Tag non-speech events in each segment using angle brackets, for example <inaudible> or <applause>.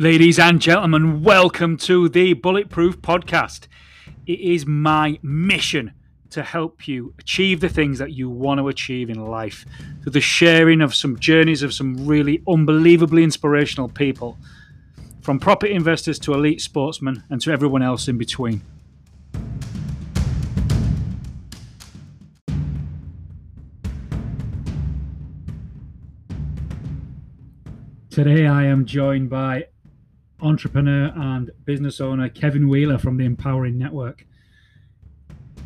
Ladies and gentlemen, welcome to the Bulletproof Podcast. It is my mission to help you achieve the things that you want to achieve in life through the sharing of some journeys of some really unbelievably inspirational people, from property investors to elite sportsmen and to everyone else in between. Today I am joined by entrepreneur and business owner Kevin Wheeler from the Empowering Network.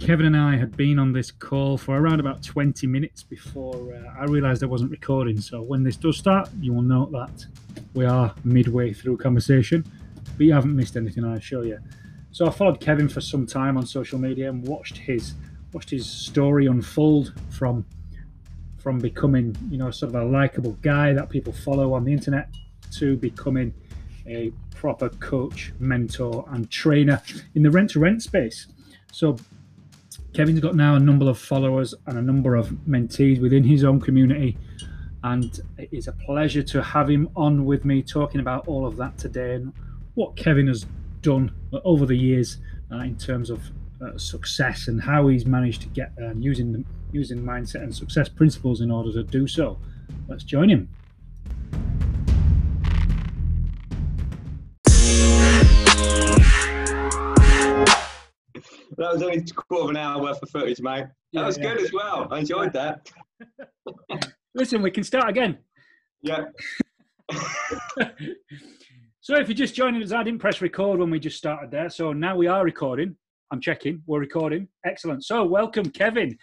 Kevin and I had been on this call for around about 20 minutes before uh, I realized I wasn't recording. So when this does start, you will note that we are midway through conversation, but you haven't missed anything, I assure you. So I followed Kevin for some time on social media and watched his watched his story unfold from from becoming, you know, sort of a likable guy that people follow on the internet to becoming a proper coach, mentor, and trainer in the rent to rent space. So, Kevin's got now a number of followers and a number of mentees within his own community. And it is a pleasure to have him on with me talking about all of that today and what Kevin has done over the years uh, in terms of uh, success and how he's managed to get and using the, using mindset and success principles in order to do so. Let's join him. That was only a quarter of an hour worth of footage, mate. That yeah, was yeah. good as well. I enjoyed that. <laughs> Listen, we can start again. Yeah. <laughs> so if you're just joining us, I didn't press record when we just started there. So now we are recording. I'm checking. We're recording. Excellent. So welcome, Kevin.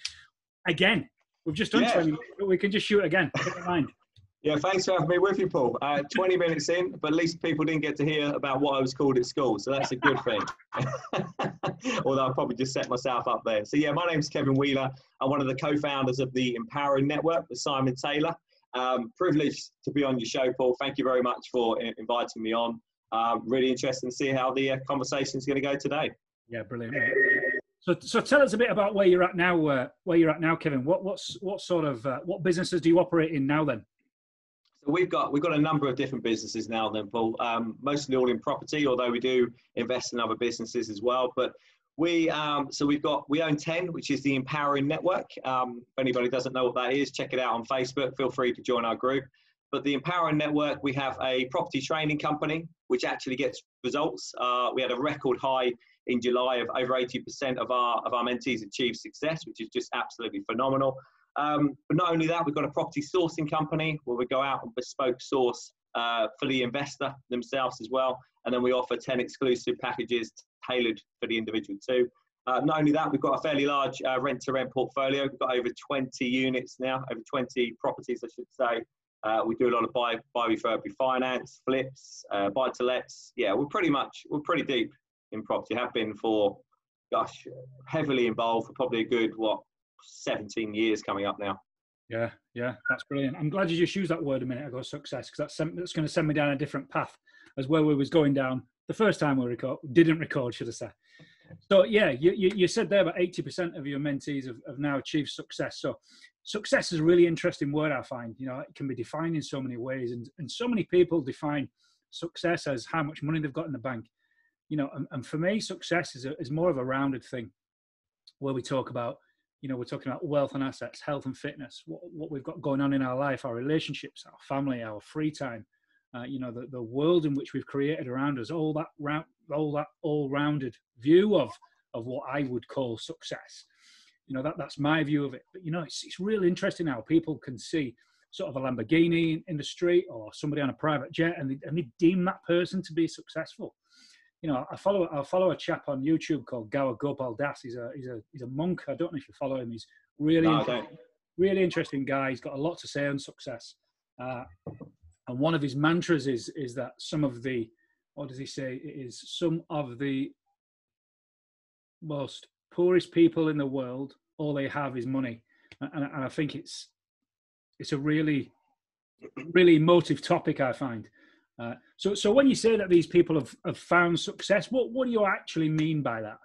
Again. We've just done yeah. 20 minutes, but we can just shoot again. Never mind. Yeah, thanks for having me with you, Paul. Uh, <laughs> 20 minutes in, but at least people didn't get to hear about what I was called at school, so that's a good <laughs> thing. <laughs> Although I'll probably just set myself up there. So, yeah, my name's Kevin Wheeler. I'm one of the co founders of the Empowering Network with Simon Taylor. Um, privileged to be on your show, Paul. Thank you very much for inviting me on. Um, really interesting to see how the uh, conversation is going to go today. Yeah, brilliant. So, so tell us a bit about where you're at now. Uh, where you're at now, Kevin. What, what's, what sort of uh, what businesses do you operate in now? Then. So we've got we've got a number of different businesses now, then Paul. Um, mostly all in property, although we do invest in other businesses as well. But we um, so we've got we own ten, which is the Empowering Network. Um, if anybody doesn't know what that is, check it out on Facebook. Feel free to join our group. But the Empowering Network, we have a property training company which actually gets results. Uh, we had a record high in July of over 80% of our of our mentees achieved success, which is just absolutely phenomenal. Um, but not only that, we've got a property sourcing company where we go out and bespoke source uh, for the investor themselves as well. And then we offer 10 exclusive packages tailored for the individual too. Uh, not only that, we've got a fairly large uh, rent to rent portfolio. We've got over 20 units now, over 20 properties, I should say. Uh, we do a lot of buy, buy, refurb, refinance, flips, uh, buy to lets. Yeah, we're pretty much, we're pretty deep in property, have been for, gosh, heavily involved for probably a good, what, 17 years coming up now. Yeah, yeah, that's brilliant. I'm glad you just used that word a minute ago, success, because that's, that's going to send me down a different path as where we was going down the first time we record, didn't record, should I say. So yeah, you, you, you said there about 80% of your mentees have, have now achieved success. So success is a really interesting word, I find. You know, it can be defined in so many ways, and, and so many people define success as how much money they've got in the bank. You know, and, and for me, success is, a, is more of a rounded thing where we talk about you know, we're talking about wealth and assets, health and fitness, what, what we've got going on in our life, our relationships, our family, our free time, uh, you know, the, the world in which we've created around us, all that round, all that all-rounded view of of what I would call success. You know, that that's my view of it. But you know, it's it's really interesting how people can see sort of a Lamborghini in the street or somebody on a private jet, and they, and they deem that person to be successful you know, I follow I follow a chap on YouTube called Gaur Gopal Das. He's a he's a he's a monk. I don't know if you follow him. He's really no, interesting, really interesting guy. He's got a lot to say on success. Uh, and one of his mantras is is that some of the what does he say? It is some of the most poorest people in the world. All they have is money, and, and I think it's it's a really really emotive topic. I find uh, so, so when you say that these people have, have found success, what, what do you actually mean by that?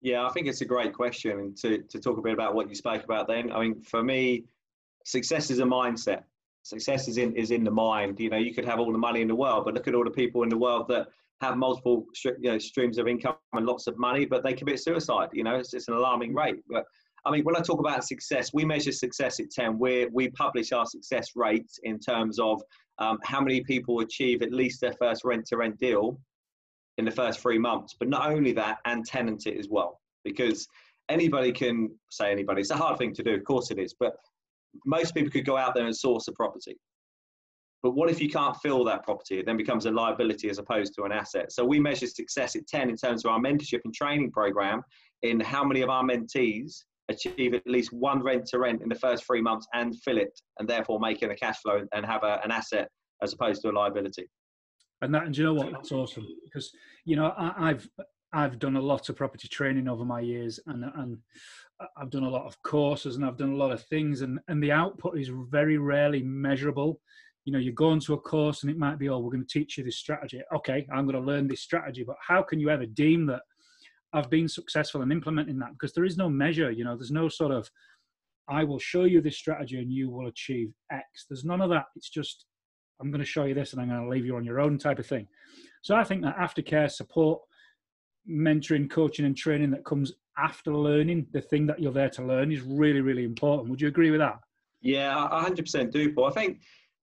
Yeah, I think it's a great question. And to, to talk a bit about what you spoke about then, I mean, for me, success is a mindset. success is in is in the mind. You know, you could have all the money in the world, but look at all the people in the world that have multiple you know, streams of income and lots of money, but they commit suicide. You know, it's, it's an alarming rate. But I mean, when I talk about success, we measure success at 10. we we publish our success rates in terms of um, how many people achieve at least their first rent to rent deal in the first three months. But not only that, and tenant it as well. Because anybody can say anybody, it's a hard thing to do, of course it is. But most people could go out there and source a property. But what if you can't fill that property? It then becomes a liability as opposed to an asset. So we measure success at 10 in terms of our mentorship and training program in how many of our mentees achieve at least one rent to rent in the first three months and fill it and therefore making a cash flow and have a, an asset as opposed to a liability. And that, and you know what? That's awesome because you know I, I've I've done a lot of property training over my years, and and I've done a lot of courses and I've done a lot of things, and and the output is very rarely measurable. You know, you go into a course and it might be, oh, we're going to teach you this strategy. Okay, I'm going to learn this strategy, but how can you ever deem that I've been successful in implementing that? Because there is no measure. You know, there's no sort of I will show you this strategy and you will achieve X. There's none of that. It's just I'm going to show you this and I'm going to leave you on your own type of thing. So I think that aftercare support, mentoring, coaching, and training that comes after learning the thing that you're there to learn is really, really important. Would you agree with that? Yeah, I 100% do, Paul. I think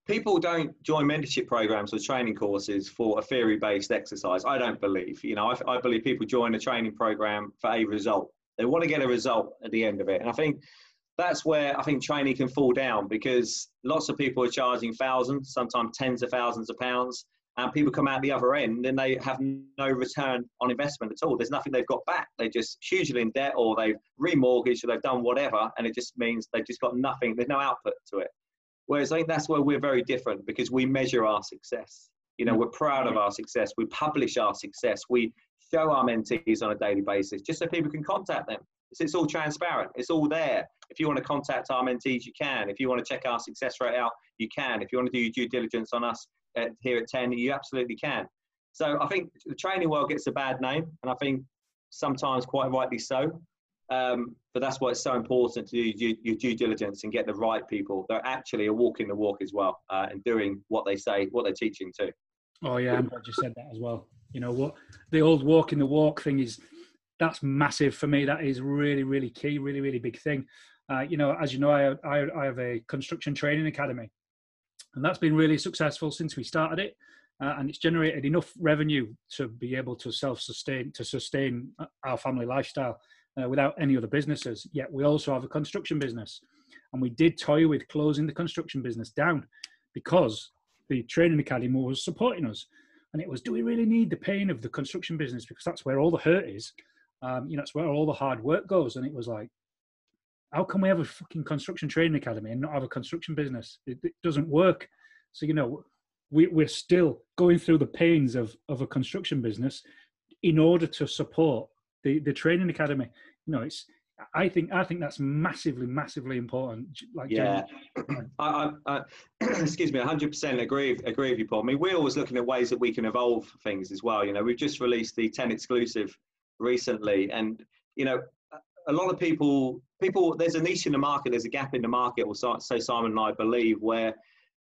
people don't join mentorship programs or training courses for a theory based exercise. I don't believe. You know, I, I believe people join a training program for a result. They want to get a result at the end of it. And I think that's where I think training can fall down because lots of people are charging thousands, sometimes tens of thousands of pounds, and people come out the other end and they have no return on investment at all. There's nothing they've got back. They're just hugely in debt or they've remortgaged or they've done whatever, and it just means they've just got nothing. There's no output to it. Whereas I think that's where we're very different because we measure our success. You know, mm. we're proud of our success. We publish our success. We show our mentees on a daily basis just so people can contact them. It's, it's all transparent. It's all there. If you want to contact our mentees, you can. If you want to check our success rate out, you can. If you want to do your due diligence on us at, here at 10, you absolutely can. So I think the training world gets a bad name, and I think sometimes quite rightly so. Um, but that's why it's so important to do your, due diligence and get the right people that actually are walking the walk as well uh, and doing what they say, what they're teaching too. Oh yeah, I'm glad you said that as well. You know what the old walking the walk thing is. That's massive for me. That is really, really key. Really, really big thing. Uh, you know, as you know, I, I, I have a construction training academy, and that's been really successful since we started it. Uh, and it's generated enough revenue to be able to self-sustain to sustain uh, our family lifestyle uh, without any other businesses. Yet we also have a construction business, and we did toy with closing the construction business down because the training academy was supporting us. And it was, do we really need the pain of the construction business because that's where all the hurt is? Um, you know, it's where all the hard work goes. And it was like, how can we have a fucking construction training academy and not have a construction business? It, it doesn't work. So you know, we, we're still going through the pains of of a construction business in order to support the the training academy. You know, it's I think I think that's massively, massively important. Like yeah, I, I, <clears throat> excuse me, 100% agree agree with you, Paul. I mean, we're always looking at ways that we can evolve things as well. You know, we've just released the 10 exclusive recently, and you know, a lot of people people there's a niche in the market, there's a gap in the market, or so, so Simon and I believe, where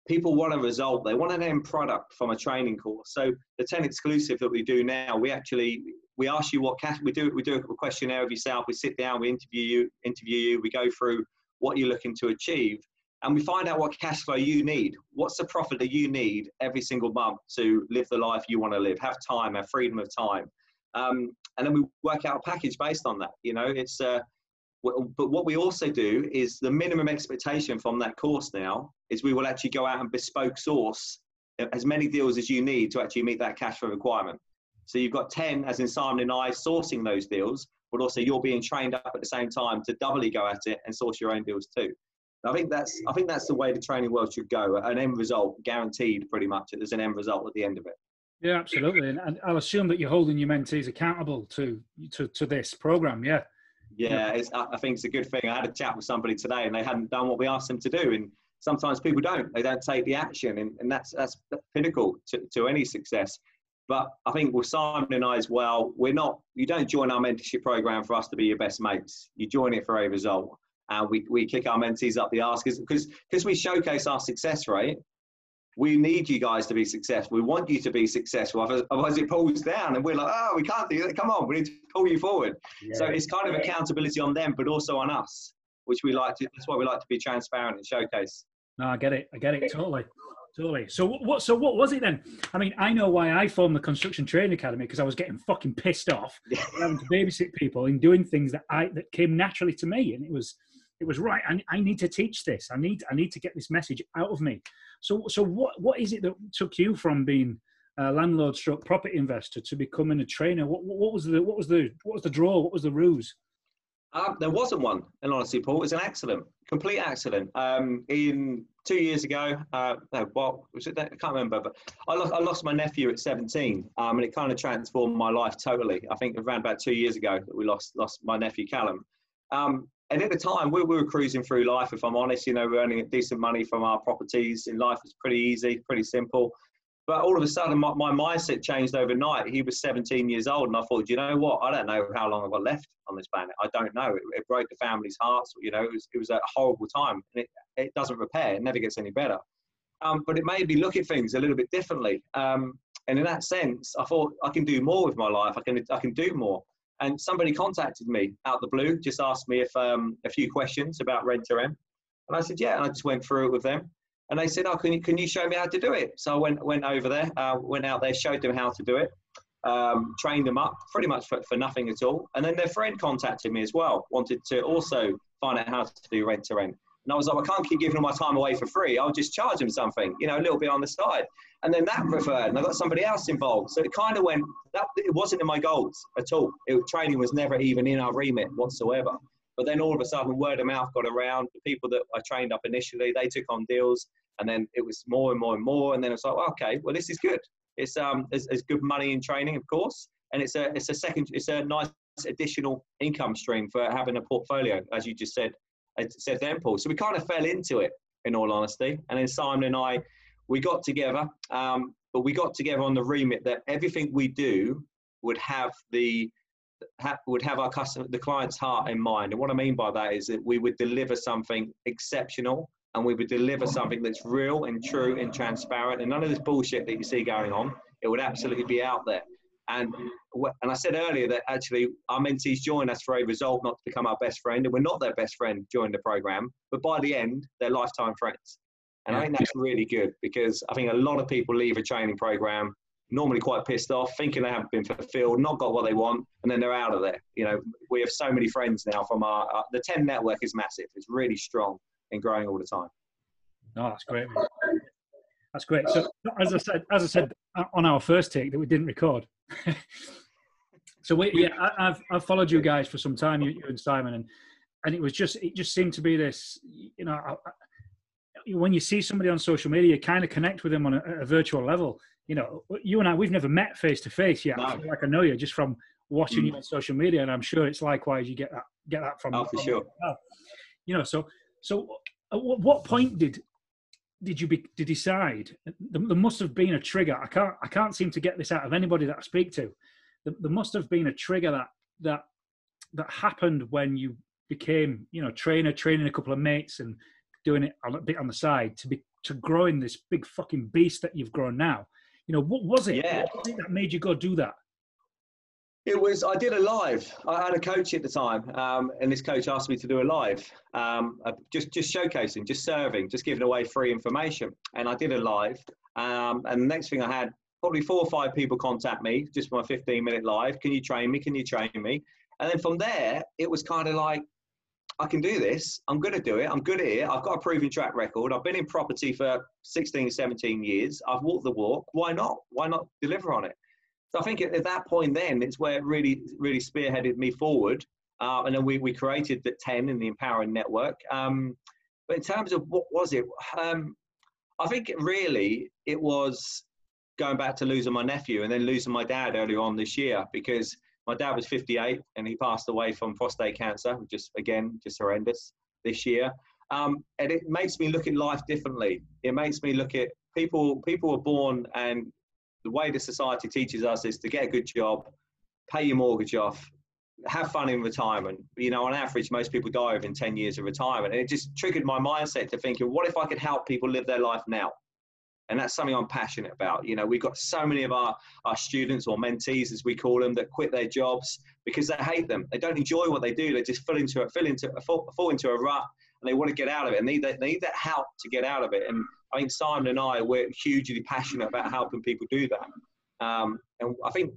people want a result, they want an end product from a training course. So the 10 exclusive that we do now, we actually we ask you what cash we do we do a questionnaire of yourself. We sit down we interview you interview you we go through what you're looking to achieve and we find out what cash flow you need. What's the profit that you need every single month to live the life you want to live have time have freedom of time? Um, and then we work out a package based on that you know? It's uh, but what we also do is the minimum expectation from that course now is we will actually go out and bespoke source as many deals as you need to actually meet that cash flow requirement so you've got 10, as in Simon and I, sourcing those deals, but also you're being trained up at the same time to doubly go at it and source your own deals too. I think that's I think that's the way the training world should go. An end result guaranteed, pretty much. There's an end result at the end of it. Yeah, absolutely. And, and I'll assume that you're holding your mentees accountable to to, to this program. Yeah. Yeah, it's, I think it's a good thing. I had a chat with somebody today, and they hadn't done what we asked them to do, and sometimes people don't. They don't take the action, and, and that's that's pinnacle to, to any success. But I think with Simon and I as well, we're not, you don't join our mentorship program for us to be your best mates. You join it for a result. and we, we kick our mentees up the arse because because we showcase our success rate. We need you guys to be successful. We want you to be successful. Otherwise, it pulls down, and we're like, "Oh, we can't do that. Come on, we need to pull you forward." Yeah. So it's kind of accountability on them, but also on us, which we like to. That's why we like to be transparent and showcase. No, I get it. I get it totally. Totally. So what? So what was it then? I mean, I know why I formed the Construction Training Academy because I was getting fucking pissed off <laughs> having to babysit people and doing things that I that came naturally to me, and it was it was right. I, I need to teach this. I need I need to get this message out of me. So so what what is it that took you from being a landlord stroke property investor to becoming a trainer? What, what was the what was the what was the draw? What was the ruse? Uh, there wasn't one, in honesty, Paul. It was an accident, complete accident. Um, in two years ago, uh, no, what was it? I can't remember, but I lost, I lost my nephew at 17, um, and it kind of transformed my life totally. I think around about two years ago that we lost lost my nephew Callum. Um, and at the time, we, we, were cruising through life. If I'm honest, you know, we we're earning decent money from our properties. In life, was pretty easy, pretty simple. But all of a sudden, my, my mindset changed overnight. He was 17 years old, and I thought, you know what? I don't know how long I've got left on this planet. I don't know. It, it broke the family's hearts. You know, it was, it was a horrible time. And it, it doesn't repair. It never gets any better. Um, but it made me look at things a little bit differently. Um, and in that sense, I thought I can do more with my life. I can I can do more. And somebody contacted me out the blue, just asked me if um, a few questions about rent to rent. And I said, yeah. And I just went through it with them. And they said, "Oh, can you can you show me how to do it?" So I went went over there, uh, went out there, showed them how to do it, um, trained them up, pretty much for, for nothing at all. And then their friend contacted me as well, wanted to also find out how to do rent to rent. And I was like, I can't keep giving my time away for free. I'll just charge them something, you know, a little bit on the side. And then that referred, and I got somebody else involved. So it kind of went, that, it wasn't in my goals at all. It, training was never even in our remit whatsoever. But then all of a sudden, word of mouth got around. The people that I trained up initially, they took on deals, and then it was more and more and more. And then it's like, well, okay, well, this is good. It's um, it's, good money in training, of course, and it's a it's a second, it's a nice additional income stream for having a portfolio, as you just said, said then, Paul. So we kind of fell into it, in all honesty. And then Simon and I, we got together, um, but we got together on the remit that everything we do would have the ha- would have our customer, the client's heart in mind. And what I mean by that is that we would deliver something exceptional and we would deliver mm-hmm. something that's real and true and transparent and none of this bullshit that you see going on. It would absolutely be out there. And and I said earlier that actually our mentees join us for a result not to become our best friend, and we're not their best friend during the program, but by the end, they're lifetime friends. And I think that's really good because I think a lot of people leave a training program normally quite pissed off, thinking they haven't been fulfilled, not got what they want, and then they're out of there. You know, we have so many friends now from our, uh, the 10 network is massive. It's really strong and growing all the time. No, that's great. That's great. So as I said, as I said uh, on our first take that we didn't record. <laughs> so we, yeah, I, have I've followed you guys for some time, you, you, and Simon, and and it was just it just seemed to be this, you know, I, I, when you see somebody on social media, you kind of connect with them on a, a virtual level you know, you and I, we've never met face to face yet. No. I like I know you just from watching mm. you on social media, and I'm sure it's likewise. You get that get that from. Oh, for sure. You know, so so at what point did did you be, did decide? There, must have been a trigger. I can't I can't seem to get this out of anybody that I speak to. There, there must have been a trigger that that that happened when you became you know trainer training a couple of mates and doing it a bit on the side to be to growing this big fucking beast that you've grown now you know, what was it? Yeah. What was it that made you go do that? It was, I did a live. I had a coach at the time, um, and this coach asked me to do a live, um, just, just showcasing, just serving, just giving away free information. And I did a live. Um, and the next thing I had, probably four or five people contact me just for my 15 minute live. Can you train me? Can you train me? And then from there, it was kind of like, I can do this. I'm going to do it. I'm good at it. I've got a proven track record. I've been in property for 16, 17 years. I've walked the walk. Why not? Why not deliver on it? So I think at, that point, then it's where it really, really spearheaded me forward. Uh, and then we, we created the 10 in the Empowering Network. Um, but in terms of what was it, um, I think really it was going back to losing my nephew and then losing my dad earlier on this year because my dad was 58 and he passed away from prostate cancer, just again, just horrendous this year. Um, and it makes me look at life differently. It makes me look at people. People are born, and the way the society teaches us is to get a good job, pay your mortgage off, have fun in retirement. You know, on average, most people die within 10 years of retirement. And it just triggered my mindset to thinking, what if I could help people live their life now? And that's something I'm passionate about. You know, we've got so many of our, our students or mentees, as we call them, that quit their jobs because they hate them. They don't enjoy what they do. They just fall into a, fall into, fall, fall into a rut and they want to get out of it and they, they need that help to get out of it. And I think Simon and I, we're hugely passionate about helping people do that. Um, and I think,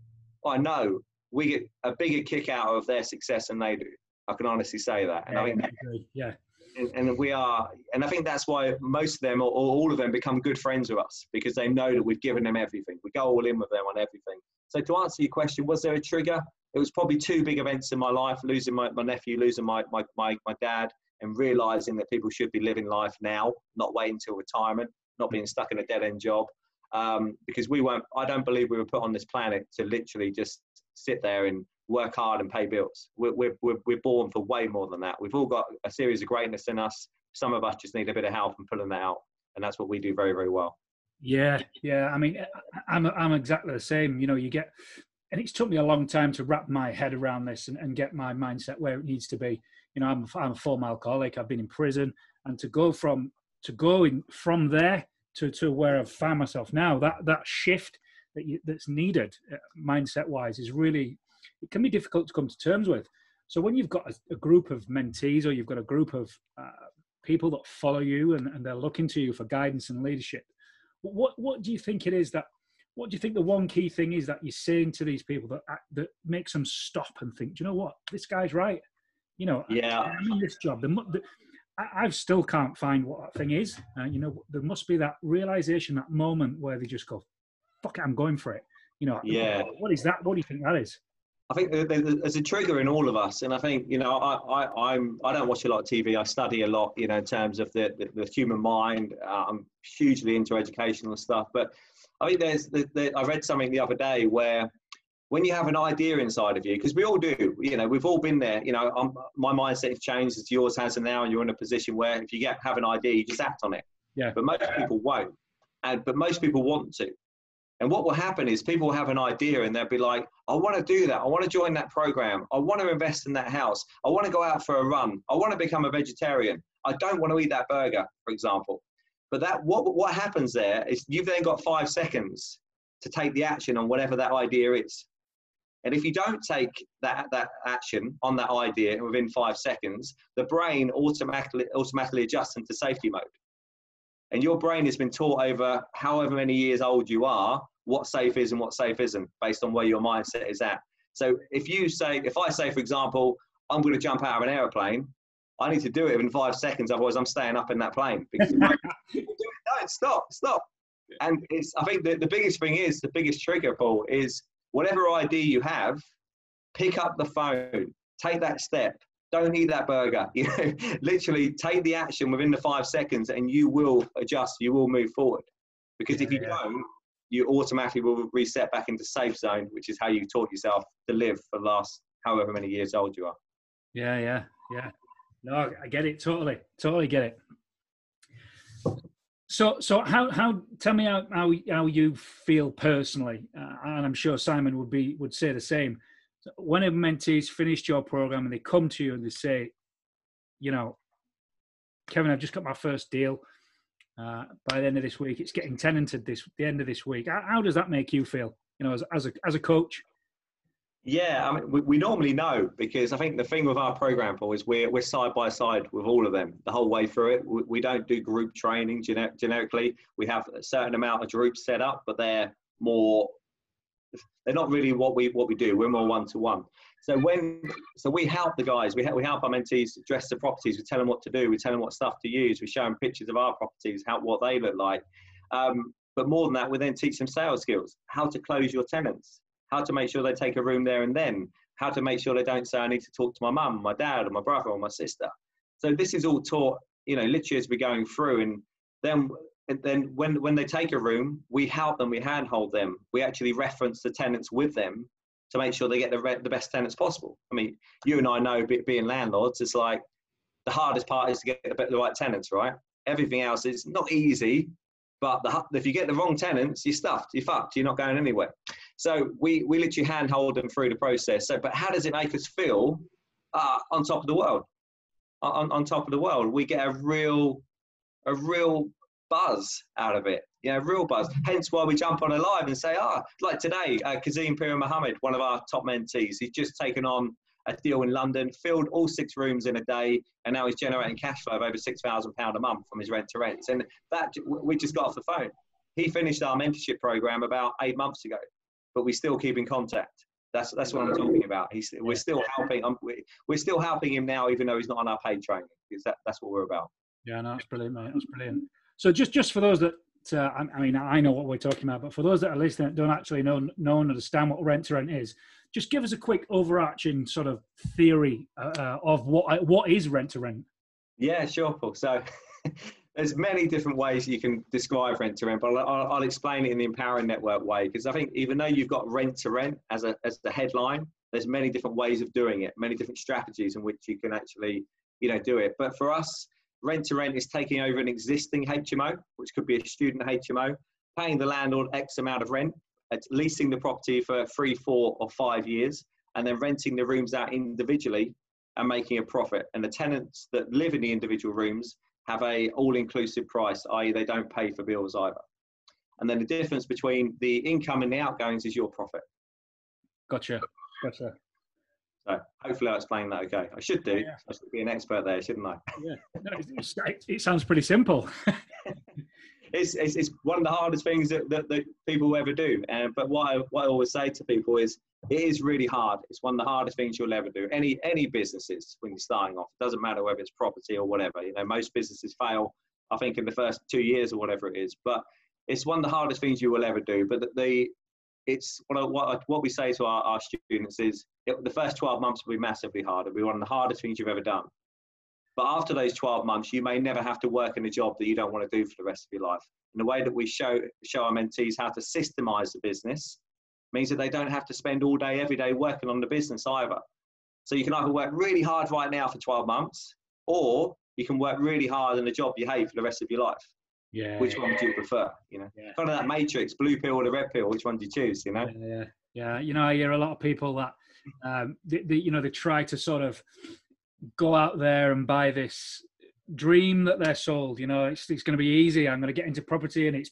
I know we get a bigger kick out of their success than they do. I can honestly say that. And yeah, I think, yeah. And, and, we are, and I think that's why most of them or, all of them become good friends with us because they know that we've given them everything. We go all in with them on everything. So to answer your question, was there a trigger? It was probably two big events in my life: losing my, my nephew, losing my, my, my, my dad, and realizing that people should be living life now, not waiting till retirement, not being stuck in a dead end job. Um, because we weren't, I don't believe we were put on this planet to literally just sit there and work hard and pay bills. We're, we're, we're born for way more than that. We've all got a series of greatness in us. Some of us just need a bit of help in pulling that out. And that's what we do very, very well. Yeah, yeah. I mean, I'm, I'm exactly the same. You know, you get, and it's took me a long time to wrap my head around this and, and get my mindset where it needs to be. You know, I'm, I'm a former alcoholic. I've been in prison, and to go from to going from there to, to where I've found myself now, that that shift that you, that's needed uh, mindset wise is really it can be difficult to come to terms with. So when you've got a, a group of mentees or you've got a group of uh, people that follow you and, and they're looking to you for guidance and leadership, what what do you think it is that what do you think the one key thing is that you're saying to these people that that makes them stop and think, do you know what, this guy's right? You know, yeah, I'm in this job. The, the, I, I still can't find what that thing is. Uh, you know, there must be that realization, that moment where they just go, "Fuck it, I'm going for it." You know, yeah. What is that? What do you think that is? I think there's a trigger in all of us, and I think you know I, I I'm I don't watch a lot of TV. I study a lot, you know, in terms of the the, the human mind. Uh, I'm hugely into educational stuff, but I think there's the, the, I read something the other day where when you have an idea inside of you, because we all do, you know, we've all been there. You know, I'm, my mindset has changed as yours has, and now you're in a position where if you get have an idea, you just act on it. Yeah. But most people won't, and but most people want to. And what will happen is people will have an idea and they'll be like, I want to do that. I want to join that program. I want to invest in that house. I want to go out for a run. I want to become a vegetarian. I don't want to eat that burger, for example. But that what what happens there is you've then got five seconds to take the action on whatever that idea is. And if you don't take that, that action on that idea within five seconds, the brain automatically, automatically adjusts into safety mode. And your brain has been taught over however many years old you are what safe is and what safe isn't based on where your mindset is at. So if you say, if I say, for example, I'm going to jump out of an aeroplane, I need to do it in five seconds, otherwise I'm staying up in that plane. Because <laughs> <laughs> no, stop, stop. And it's, I think the, the biggest thing is, the biggest trigger, Paul, is whatever idea you have, pick up the phone, take that step. Don't eat that burger. <laughs> You know, literally take the action within the five seconds, and you will adjust. You will move forward. Because yeah, if you yeah. don't, you automatically will reset back into safe zone, which is how you taught yourself to live for the last however many years old you are. Yeah, yeah, yeah. No, I get it totally, totally get it. So, so how how tell me how how, how you feel personally, uh, and I'm sure Simon would be would say the same. When a mentees finished your program and they come to you and they say, you know, Kevin, I've just got my first deal. Uh, by the end of this week, it's getting tenanted this the end of this week. How, how does that make you feel? You know, as as a as a coach. Yeah, I mean, we, we, normally know because I think the thing with our program, Paul, is we're, we're side by side with all of them the whole way through it. We, we don't do group training gener- generically. We have a certain amount of groups set up, but they're more, they're not really what we what we do. We're more one to one. So when so we help the guys, we help, we help our mentees dress the properties. We tell them what to do. We tell them what stuff to use. We show them pictures of our properties, how what they look like. Um, but more than that, we then teach them sales skills, how to close your tenants how to make sure they take a room there and then, how to make sure they don't say, I need to talk to my mum, my dad, or my brother, or my sister. So this is all taught, you know, literally as we're going through. And then, and then when, when they take a room, we help them, we handhold them. We actually reference the tenants with them to make sure they get the, re- the best tenants possible. I mean, you and I know being landlords, it's like the hardest part is to get the, the right tenants, right? Everything else is not easy, but the, if you get the wrong tenants, you're stuffed, you're fucked, you're not going anywhere. So we, we literally handhold them through the process. So, but how does it make us feel uh, on top of the world? On, on top of the world, we get a real, a real buzz out of it. Yeah, real buzz. Hence why we jump on a live and say, ah, like today, uh, Kazim Pir Mohammed, one of our top mentees, he's just taken on a deal in London, filled all six rooms in a day, and now he's generating cash flow of over six thousand pound a month from his rent to rents. And that we just got off the phone. He finished our mentorship program about eight months ago, but we still keep in contact. That's that's what I'm talking about. He's we're still helping. Um, we're still helping him now, even though he's not on our paid training. Because that, that's what we're about. Yeah, no, that's brilliant, mate. That's brilliant. So just just for those that uh, I mean, I know what we're talking about, but for those that are listening that don't actually know know and understand what rent to rent is, just give us a quick overarching sort of theory uh, uh of what what is rent to rent. Yeah, sure, Paul. So <laughs> there's many different ways you can describe rent to rent, but I'll, I'll explain it in the empowering network way because I think even though you've got rent to rent as a as the headline, there's many different ways of doing it, many different strategies in which you can actually you know do it. But for us, rent to rent is taking over an existing HMO, which could be a student HMO, paying the landlord X amount of rent, leasing the property for three, four, or five years, and then renting the rooms out individually and making a profit. And the tenants that live in the individual rooms have a all-inclusive price, i.e., they don't pay for bills either. And then the difference between the income and the outgoings is your profit. Gotcha. Gotcha. So hopefully I explained that okay. I should do. Yeah. I should be an expert there, shouldn't I? Yeah. No, it, it sounds pretty simple. <laughs> it's, it's, it's, one of the hardest things that, that, that people ever do. And, but what I, what I always say to people is it is really hard. It's one of the hardest things you'll ever do. Any, any businesses when you're starting off, it doesn't matter whether it's property or whatever. You know, most businesses fail, I think, in the first two years or whatever it is. But it's one of the hardest things you will ever do. But the, the it's what, I, what, what we say to our, our students is it, the first 12 months will be massively hard. It'll be one of the hardest things you've ever done. But after those 12 months, you may never have to work in a job that you don't want to do for the rest of your life. And the way that we show, show our mentees how to systemize the business means that they don't have to spend all day, every day working on the business either. So you can either work really hard right now for 12 months, or you can work really hard in a job you hate for the rest of your life. Yeah. Which one do you prefer? You know, yeah. kind of that matrix, blue pill or the red pill. Which one do you choose? You know. Yeah, yeah. yeah. You know, I hear a lot of people that, um, they, they, you know, they try to sort of go out there and buy this dream that they're sold. You know, it's, it's going to be easy. I'm going to get into property and it's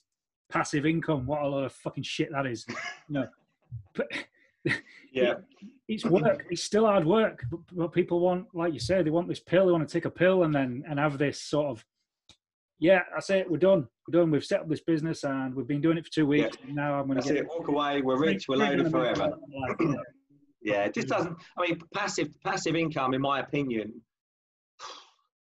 passive income. What a lot of fucking shit that is. You know, <laughs> but yeah, it, it's work. It's still hard work. But, but people want, like you say, they want this pill. They want to take a pill and then and have this sort of yeah, that's it. We're done. We're done. We've set up this business and we've been doing it for two weeks. Yeah. now I'm going to get it. Walk away. We're rich. We're loaded forever. yeah, it just doesn't. I mean, passive passive income, in my opinion,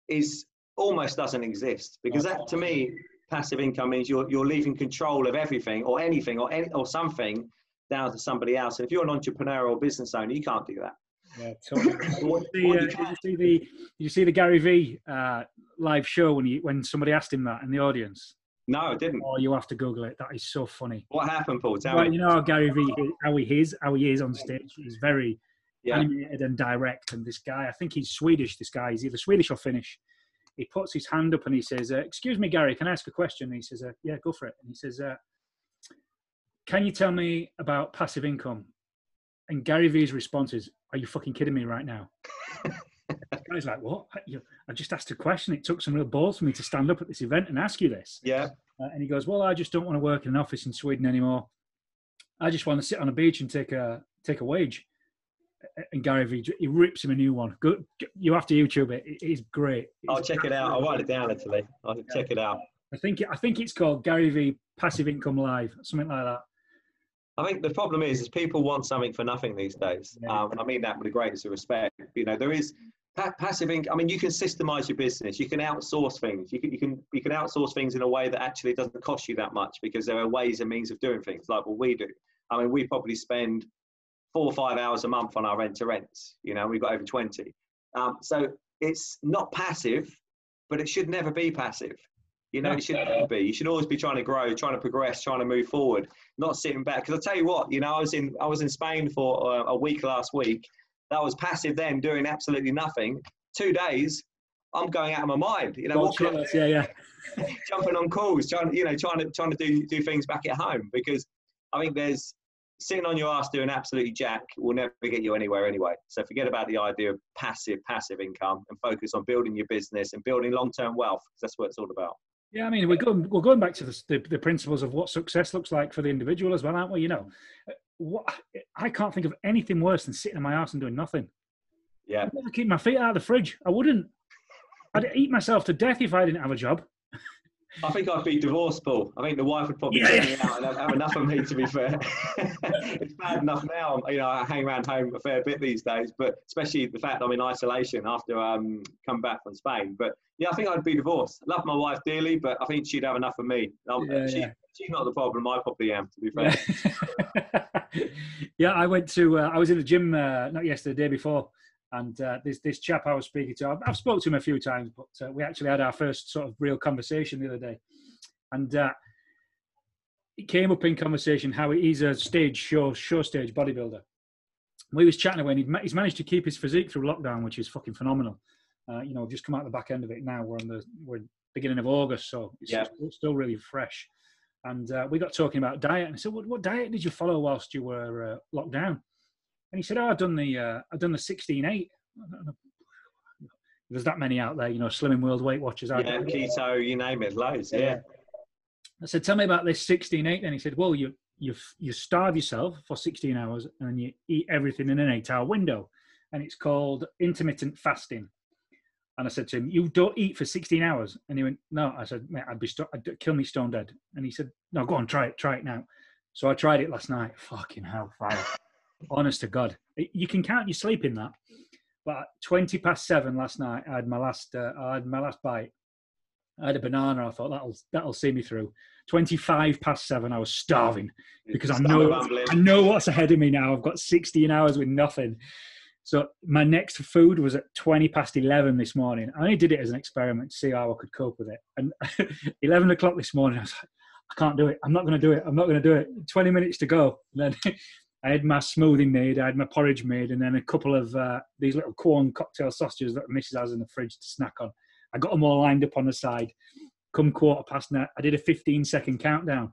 is almost doesn't exist because that to me, passive income means you're you're leaving control of everything or anything or any or something down to somebody else. And if you're an entrepreneur or business owner, you can't do that. Yeah, totally. did, you, uh, did, you see the did you see the Gary Vee uh, live show when you when somebody asked him that in the audience? No, I didn't. Oh, you have to Google it. That is so funny. What happened, Paul? Tell well, me. You know how Gary Vee how he is how he is on stage. He's very yeah. animated and direct. And this guy, I think he's Swedish. This guy, he's either Swedish or Finnish. He puts his hand up and he says, uh, "Excuse me, Gary, can I ask a question?" And he says, uh, "Yeah, go for it." And he says, uh, "Can you tell me about passive income?" And Gary Vee's response is, "Are you fucking kidding me right now?" <laughs> guy's like, "What? I just asked a question. It took some real balls for me to stand up at this event and ask you this." Yeah. Uh, and he goes, "Well, I just don't want to work in an office in Sweden anymore. I just want to sit on a beach and take a take a wage." And Gary Vee, he rips him a new one. Good, you have to YouTube it. It's great. I'll check it out. I'll write it down actually. I'll yeah. check it out. I think I think it's called Gary Vee Passive Income Live, something like that. I think the problem is, is people want something for nothing these days. Um, I mean that with the greatest of respect. You know, there is pa- passive income. I mean, you can systemize your business. You can outsource things. You can, you can you can outsource things in a way that actually doesn't cost you that much because there are ways and means of doing things like what we do. I mean, we probably spend four or five hours a month on our rent to rents. You know, we've got over twenty. Um, so it's not passive, but it should never be passive. You know, you should never be. You should always be trying to grow, trying to progress, trying to move forward, not sitting back. Because I tell you what, you know, I was in I was in Spain for a, a week last week. That was passive then, doing absolutely nothing. Two days, I'm going out of my mind. You know, walking, yeah, yeah, <laughs> jumping on calls, trying, you know, trying to trying to do do things back at home because I think there's sitting on your ass doing absolutely jack will never get you anywhere anyway. So forget about the idea of passive passive income and focus on building your business and building long term wealth. That's what it's all about. Yeah, I mean, we're going we're going back to the, the, the principles of what success looks like for the individual as well, aren't we? You know, what I can't think of anything worse than sitting in my ass and doing nothing. Yeah, I'd keep my feet out of the fridge. I wouldn't. I'd eat myself to death if I didn't have a job. I think I'd be divorced, Paul. I think the wife would probably yeah. me out and have, have enough of me. To be fair, <laughs> it's bad enough now. You know, I hang around home a fair bit these days, but especially the fact I'm in isolation after um come back from Spain. But yeah, I think I'd be divorced. I love my wife dearly, but I think she'd have enough of me. Yeah, she, yeah. She's not the problem. I probably am. To be fair. <laughs> yeah, I went to. Uh, I was in the gym uh, not yesterday, the day before and uh, this this chap I was speaking to, I've, I've spoken to him a few times, but uh, we actually had our first sort of real conversation the other day, and uh, it came up in conversation how he's a stage show show stage bodybuilder. We was chatting away, and he's managed to keep his physique through lockdown, which is fucking phenomenal. Uh, you know, just come out the back end of it now. We're on the we're beginning of August, so it's, yeah. still, still really fresh. And uh, we got talking about diet, and I said, "What, what diet did you follow whilst you were uh, locked down?" And he said, "Oh, I've done the uh, I've done the sixteen eight. There's that many out there, you know, Slimming World, Weight Watchers. Yeah, keto, you name it, loads. Yeah. yeah. I said, "Tell me about this sixteen eight." And he said, "Well, you you you starve yourself for 16 hours and you eat everything in an eight hour window, and it's called intermittent fasting." And I said to him, "You don't eat for 16 hours." And he went, "No." I said, "Mate, I'd be st- I'd kill me stone dead." And he said, "No, go on, try it, try it now." So I tried it last night. Fucking hell, fire! Honest to God, you can count your sleep in that. But twenty past seven last night, I had my last, uh, I had my last bite. I had a banana. I thought that'll that'll see me through. Twenty-five past seven, I was starving because I know I know what's ahead of me now. I've got sixteen hours with nothing. So my next food was at twenty past eleven this morning. I only did it as an experiment to see how I could cope with it. And <laughs> eleven o'clock this morning, I was like, I can't do it. I'm not going to do it. I'm not going to do it. Twenty minutes to go. And then <laughs> I had my smoothie made, I had my porridge made, and then a couple of uh, these little corn cocktail sausages that Mrs. has in the fridge to snack on. I got them all lined up on the side. Come quarter past now, I did a 15 second countdown,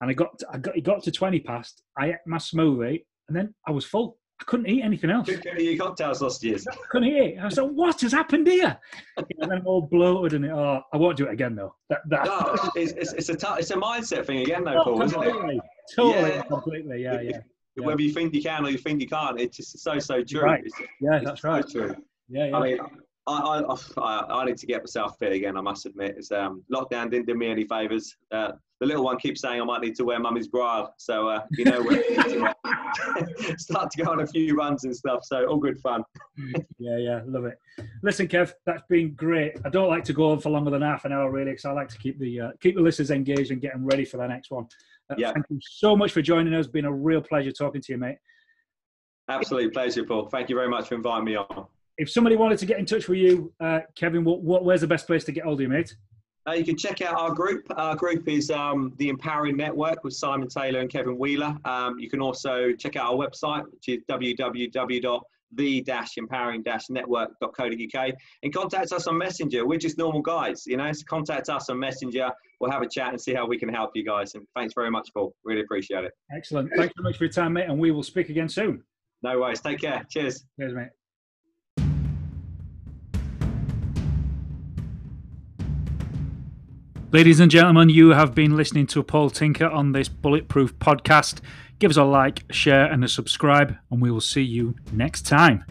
and I got to, I got it got to 20 past. I ate my smoothie, and then I was full. I couldn't eat anything else. Couldn't eat your cocktail sausages. I <laughs> couldn't eat it. I said, "What has happened here?" and then I'm all bloated, and it, oh, I won't do it again though. That, that. No, it's, it's, it's a t- it's a mindset thing again, though, oh, Paul, isn't it? Totally, yeah. completely, yeah, yeah yeah. whether you think you can or you think you can't. It's just so so true. Right. It's, yeah, it's that's so right. True. Yeah, yeah. I mean, I, I, I, need to get myself fit again. I must admit, it's, um, lockdown didn't do me any favors. Uh, the little one keeps saying I might need to wear mummy's bra, so uh, you know, to, <laughs> start to go on a few runs and stuff. So all good fun. yeah, yeah, love it. Listen, Kev, that's been great. I don't like to go on for longer than half an hour, really, because I like to keep the uh, keep the listeners engaged and get them ready for the next one. Yeah. Thank you so much for joining us. It's been a real pleasure talking to you, mate. Absolute pleasure, Paul. Thank you very much for inviting me on. If somebody wanted to get in touch with you, uh, Kevin, what, what, where's the best place to get hold of you, mate? Uh, you can check out our group. Our group is um, the Empowering Network with Simon Taylor and Kevin Wheeler. Um, you can also check out our website, which is www the-empowering-network.co.uk and contact us on Messenger. We're just normal guys, you know, so contact us on Messenger. We'll have a chat and see how we can help you guys. And thanks very much, Paul. Really appreciate it. Excellent. Thanks so much for your time, mate. And we will speak again soon. No worries. Take care. Cheers. Cheers, mate. Ladies and gentlemen, you have been listening to Paul Tinker on this Bulletproof podcast. Give us a like, share, and a subscribe, and we will see you next time.